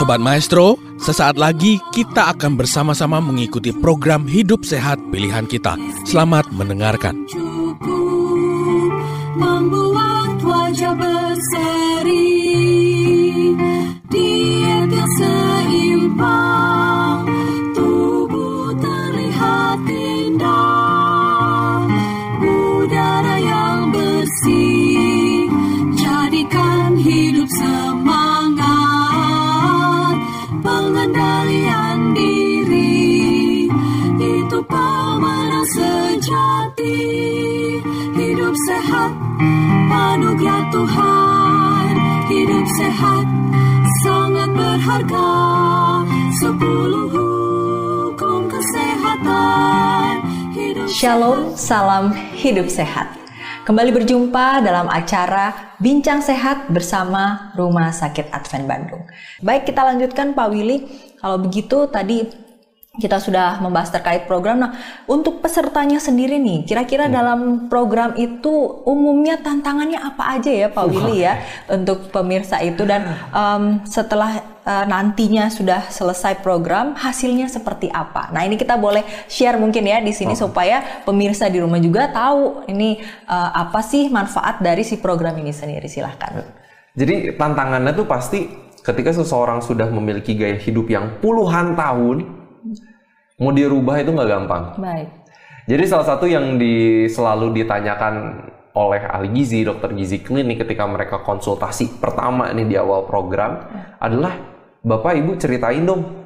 Sobat Maestro, sesaat lagi kita akan bersama-sama mengikuti program Hidup Sehat Pilihan Kita. Selamat mendengarkan. Sehat anugerah Tuhan hidup sehat sangat berharga sepuluh hukum kesehatan hidup Shalom, salam hidup sehat. Kembali berjumpa dalam acara Bincang Sehat bersama Rumah Sakit Advent Bandung. Baik, kita lanjutkan Pak Willy. Kalau begitu tadi kita sudah membahas terkait program. Nah, untuk pesertanya sendiri nih, kira-kira dalam program itu umumnya tantangannya apa aja ya Pak Willy ya untuk pemirsa itu dan em, setelah eh, nantinya sudah selesai program hasilnya seperti apa? Nah, ini kita boleh share mungkin ya di sini supaya pemirsa di rumah juga tahu ini eh, apa sih manfaat dari si program ini sendiri. Silahkan. Jadi tantangannya tuh pasti ketika seseorang sudah memiliki gaya hidup yang puluhan tahun, mau dirubah itu nggak gampang. Baik. Jadi salah satu yang di, selalu ditanyakan oleh ahli gizi, dokter gizi klinik ketika mereka konsultasi pertama nih di awal program adalah Bapak Ibu ceritain dong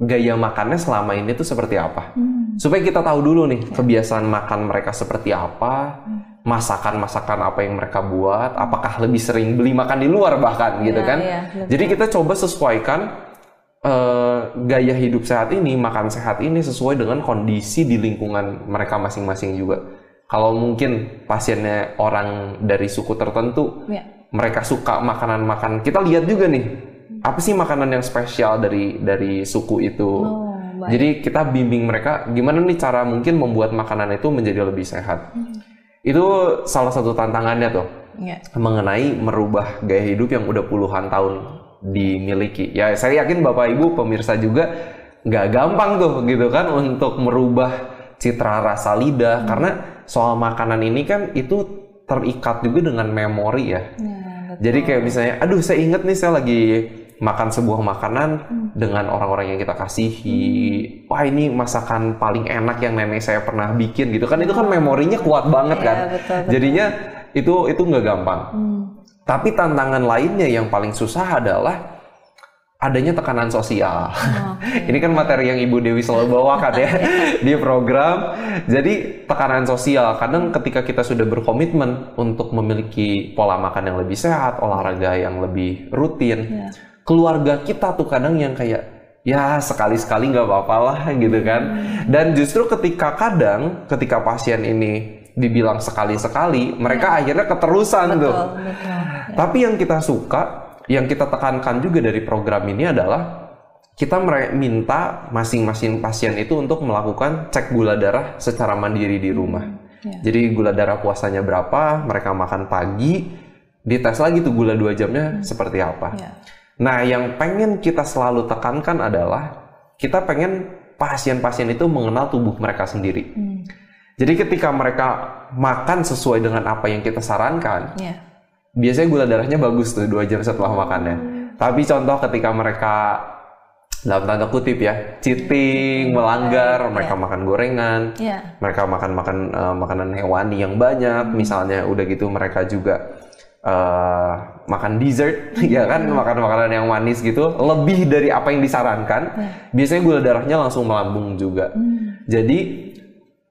gaya makannya selama ini tuh seperti apa. Supaya kita tahu dulu nih kebiasaan makan mereka seperti apa, masakan-masakan apa yang mereka buat, apakah lebih sering beli makan di luar bahkan gitu Iya, kan. betul. Jadi kita coba sesuaikan eh, gaya hidup sehat ini, makan sehat ini sesuai dengan kondisi di lingkungan mereka masing-masing juga. Kalau mungkin pasiennya orang dari suku tertentu, Ya. mereka suka makanan-makan. Kita lihat juga nih, apa sih makanan yang spesial dari dari suku itu. Oh, baik. Jadi kita bimbing mereka gimana nih cara mungkin membuat makanan itu menjadi lebih sehat. Hmm. Itu salah satu tantangannya tuh Ya. mengenai merubah gaya hidup yang udah puluhan tahun dimiliki. Ya saya yakin Bapak Ibu pemirsa juga nggak gampang tuh gitu kan untuk merubah citra rasa lidah karena soal makanan ini kan itu terikat juga dengan memori ya. Jadi kayak misalnya, aduh saya inget nih saya lagi makan sebuah makanan dengan orang-orang yang kita kasihi. Wah ini masakan paling enak yang nenek saya pernah bikin gitu kan. Itu kan memorinya kuat banget Iya, kan. betul, betul. Jadinya itu itu nggak gampang. Tapi tantangan lainnya yang paling susah adalah adanya tekanan sosial. Ini kan materi yang Ibu Dewi selalu bawakan ya di program. Jadi tekanan sosial kadang ketika kita sudah berkomitmen untuk memiliki pola makan yang lebih sehat, olahraga yang lebih rutin, keluarga kita tuh kadang yang kayak ya sekali-sekali nggak apa-apa lah gitu kan. Dan justru ketika kadang ketika pasien ini dibilang sekali-sekali, mereka akhirnya keterusan tuh. Betul, betul. Tapi yang kita suka, yang kita tekankan juga dari program ini adalah kita minta masing-masing pasien itu untuk melakukan cek gula darah secara mandiri di rumah. Jadi gula darah puasanya berapa, mereka makan pagi, dites lagi tuh gula dua jamnya seperti apa. Ya. Nah, yang pengen kita selalu tekankan adalah kita pengen pasien-pasien itu mengenal tubuh mereka sendiri. Jadi ketika mereka makan sesuai dengan apa yang kita sarankan, Ya. Biasanya gula darahnya bagus tuh dua jam setelah makannya. Tapi contoh ketika mereka dalam tanda kutip ya cheating, melanggar, mereka makan gorengan, Ya. mereka makan makan eh, makanan hewani yang banyak, misalnya udah gitu mereka juga eh, makan dessert, ya kan makan makanan yang manis gitu, lebih dari apa yang disarankan, biasanya gula darahnya langsung melambung juga. Jadi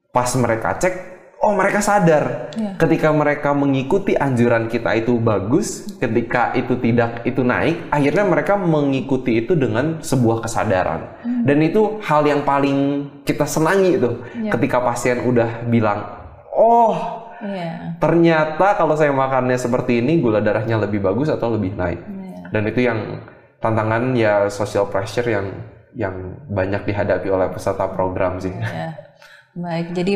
pas mereka cek, oh mereka sadar ketika mereka mengikuti anjuran kita itu bagus, ketika itu tidak itu naik, akhirnya mereka mengikuti itu dengan sebuah kesadaran. Dan itu hal yang paling kita senangi itu ketika pasien udah bilang, oh Iya. ternyata kalau saya makannya seperti ini gula darahnya lebih bagus atau lebih naik. Dan itu yang tantangan ya social pressure yang yang banyak dihadapi oleh peserta program sih. Ya. Baik, jadi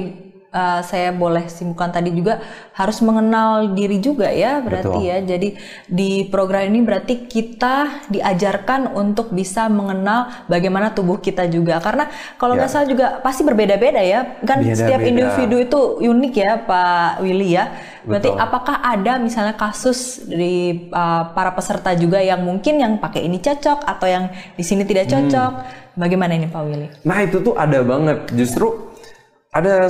uh, saya boleh simpulkan tadi juga harus mengenal diri juga ya berarti Betul. ya. Jadi di program ini berarti kita diajarkan untuk bisa mengenal bagaimana tubuh kita juga. Karena kalau nggak Ya. salah juga pasti berbeda-beda ya. Kan setiap Beda-beda. individu itu unik ya Pak Willy ya. Berarti Betul. apakah ada misalnya kasus dari uh, para peserta juga yang mungkin yang pakai ini cocok atau yang di sini tidak Hmm. cocok? Bagaimana ini Pak Willy? Nah itu tuh ada banget. Justru ada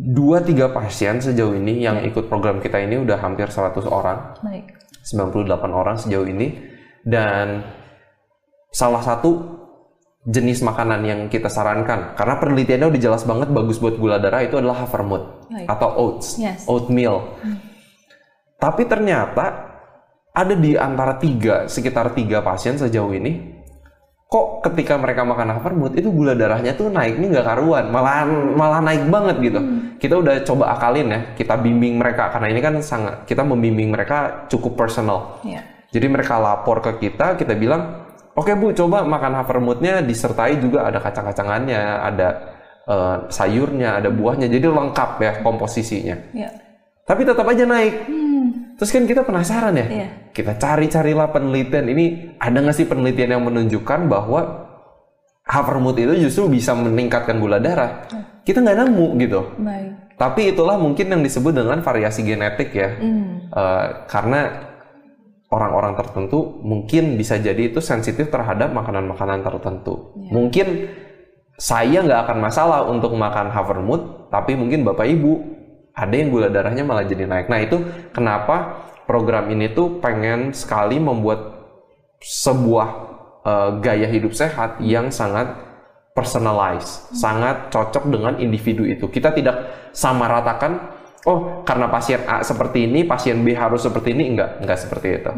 dua tiga pasien sejauh ini yang ikut program kita ini udah hampir 100 orang, Baik. 98 orang sejauh ini. Dan salah satu jenis makanan yang kita sarankan karena penelitiannya udah jelas banget bagus buat gula darah itu adalah havermut Baik. atau oats, Yes. oatmeal. Tapi ternyata ada di antara tiga, sekitar tiga pasien sejauh ini kok ketika mereka makan havermut itu gula darahnya tuh naiknya nggak karuan malah malah naik banget gitu. Kita udah coba akalin ya kita bimbing mereka karena ini kan sangat kita membimbing mereka cukup personal. Ya. jadi mereka lapor ke kita kita bilang oke bu coba makan havermutnya disertai juga ada kacang-kacangannya ada eh, sayurnya ada buahnya jadi lengkap ya komposisinya. Ya. tapi tetap aja naik Terus kan kita penasaran ya, Iya. kita cari-carilah penelitian ini ada nggak sih penelitian yang menunjukkan bahwa havermut itu justru bisa meningkatkan gula darah? Kita nggak nemu gitu. Baik. Tapi itulah mungkin yang disebut dengan variasi genetik ya, Eh, karena orang-orang tertentu mungkin bisa jadi itu sensitif terhadap makanan-makanan tertentu. Mungkin saya nggak akan masalah untuk makan havermut, tapi mungkin bapak ibu ada yang gula darahnya malah jadi naik. Nah itu kenapa program ini tuh pengen sekali membuat sebuah eh, gaya hidup sehat yang sangat personalized, sangat cocok dengan individu itu. Kita tidak sama ratakan, oh karena pasien A seperti ini, pasien B harus seperti ini, enggak, enggak seperti itu.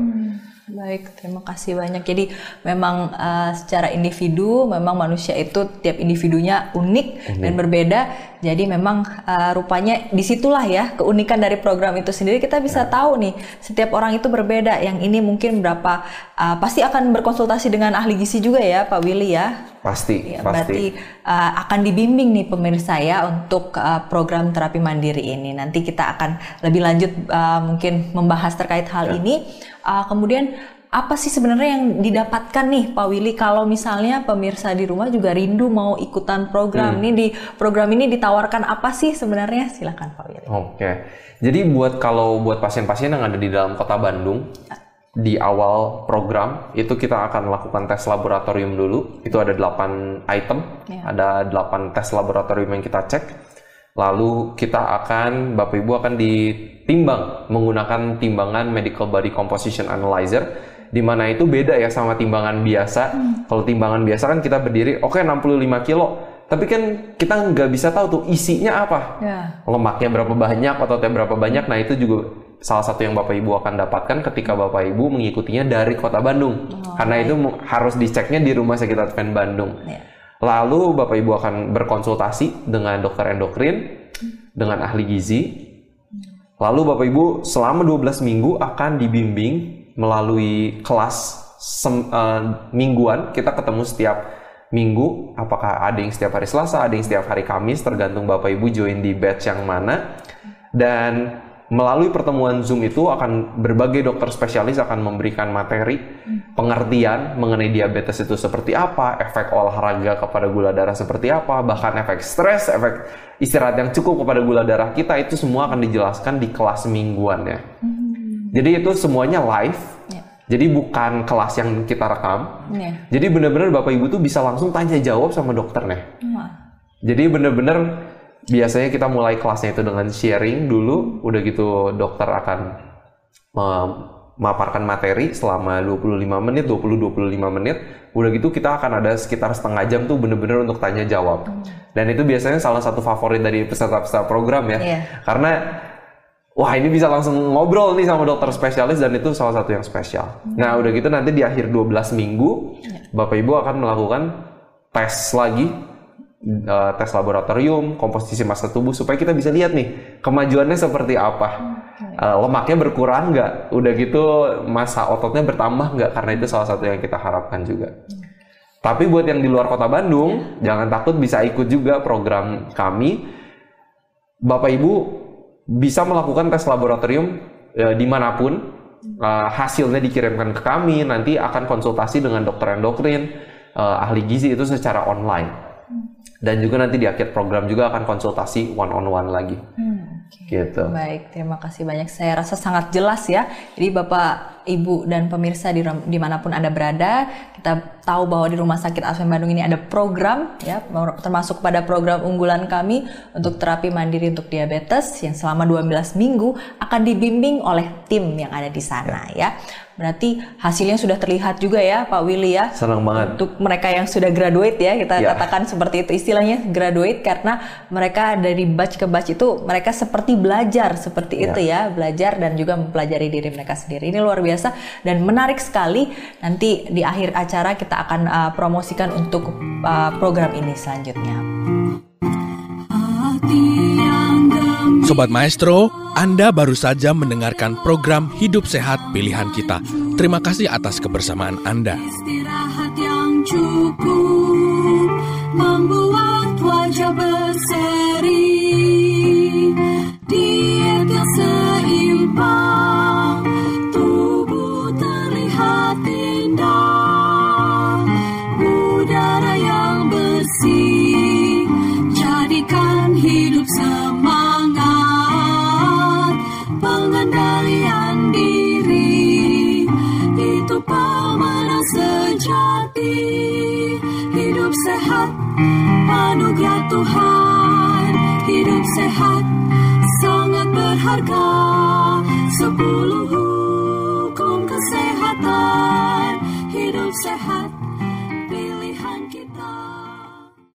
Baik, terima kasih banyak. Jadi memang uh, secara individu, memang manusia itu tiap individunya unik dan berbeda. Jadi memang uh, rupanya di situlah ya keunikan dari program itu sendiri. Kita bisa tahu nih setiap orang itu berbeda. Yang ini mungkin berapa uh, pasti akan berkonsultasi dengan ahli gizi juga ya, Pak Willy ya. Pasti, Ya, pasti. berarti uh, akan dibimbing nih pemirsa ya untuk uh, program terapi mandiri ini. Nanti kita akan lebih lanjut uh, mungkin membahas terkait hal Ya. ini. Uh, kemudian apa sih sebenarnya yang didapatkan nih Pak Willy kalau misalnya pemirsa di rumah juga rindu mau ikutan program Hmm. ini di program ini ditawarkan apa sih sebenarnya? Silakan Pak Willy. Oke. Jadi buat kalau buat pasien-pasien yang ada di dalam kota Bandung di awal program itu kita akan lakukan tes laboratorium dulu. Itu ada 8 item, Ya. ada 8 tes laboratorium yang kita cek. Lalu kita akan Bapak Ibu akan ditimbang menggunakan timbangan Medical Body Composition Analyzer di mana itu beda ya sama timbangan biasa. Kalau timbangan biasa kan kita berdiri, oke 65 kilo. Tapi kan kita nggak bisa tahu tuh isinya apa Ya. lemaknya berapa banyak, ototnya berapa banyak. Nah itu juga salah satu yang Bapak Ibu akan dapatkan ketika Bapak Ibu mengikutinya dari Kota Bandung. Karena itu harus diceknya di Rumah Sakit Advent Bandung. Ya. Lalu Bapak Ibu akan berkonsultasi dengan dokter endokrin, dengan ahli gizi. Lalu Bapak Ibu selama 12 minggu akan dibimbing melalui kelas sem- eh, mingguan. Kita ketemu setiap minggu. Apakah ada yang setiap hari Selasa, ada yang setiap hari Kamis, tergantung Bapak Ibu join di batch yang mana. Dan melalui pertemuan Zoom itu akan berbagai dokter spesialis akan memberikan materi pengertian mengenai diabetes itu seperti apa, efek olahraga kepada gula darah seperti apa, bahkan efek stres, efek istirahat yang cukup kepada gula darah kita itu semua akan dijelaskan di kelas mingguan ya. Jadi itu semuanya live. Ya. Jadi bukan kelas yang kita rekam. Ya. Jadi benar-benar Bapak Ibu tuh bisa langsung tanya jawab sama dokternya. Wah. Jadi bener-bener biasanya kita mulai kelasnya itu dengan sharing dulu, udah gitu dokter akan memaparkan materi selama 25 menit, 20-25 menit. Udah gitu kita akan ada sekitar setengah jam tuh bener-bener untuk tanya jawab. Dan itu biasanya salah satu favorit dari peserta-peserta program ya. Iya. Karena wah ini bisa langsung ngobrol nih sama dokter spesialis dan itu salah satu yang spesial. Nah udah gitu nanti di akhir 12 minggu Bapak Ibu akan melakukan tes lagi eh, tes laboratorium komposisi massa tubuh supaya kita bisa lihat nih kemajuannya seperti apa. Eh, lemaknya berkurang nggak? Udah gitu massa ototnya bertambah nggak? Karena itu salah satu yang kita harapkan juga. Tapi buat yang di luar kota Bandung, jangan takut bisa ikut juga program kami Bapak Ibu bisa melakukan tes laboratorium e, di mana pun e, hasilnya dikirimkan ke kami nanti akan konsultasi dengan dokter endokrin e, ahli gizi itu secara online dan juga nanti di akhir program juga akan konsultasi one on one lagi Hmm, oke. gitu Baik, terima kasih banyak. Saya rasa sangat jelas ya. Jadi Bapak, Ibu, dan pemirsa di di mana pun Anda berada, kita tahu bahwa di Rumah Sakit Advent Bandung ini ada program ya, termasuk pada program unggulan kami untuk terapi mandiri untuk diabetes yang selama 12 minggu akan dibimbing oleh tim yang ada di sana ya. Berarti hasilnya sudah terlihat juga ya Pak Willy ya. senang banget Untuk mereka yang sudah graduate ya, kita Ya. katakan seperti itu istilahnya graduate karena mereka dari batch ke batch itu mereka seperti belajar seperti Ya. itu ya, belajar dan juga mempelajari diri mereka sendiri. Ini luar biasa dan menarik sekali. Nanti di akhir acara kita akan uh, promosikan untuk uh, program ini selanjutnya. Sobat Maestro, Anda baru saja mendengarkan program Hidup Sehat Pilihan Kita. Terima kasih atas kebersamaan Anda. Istirahat yang cukup membuat wajah berseri. Anugerah Tuhan. Hidup sehat, sangat berharga. Sepuluh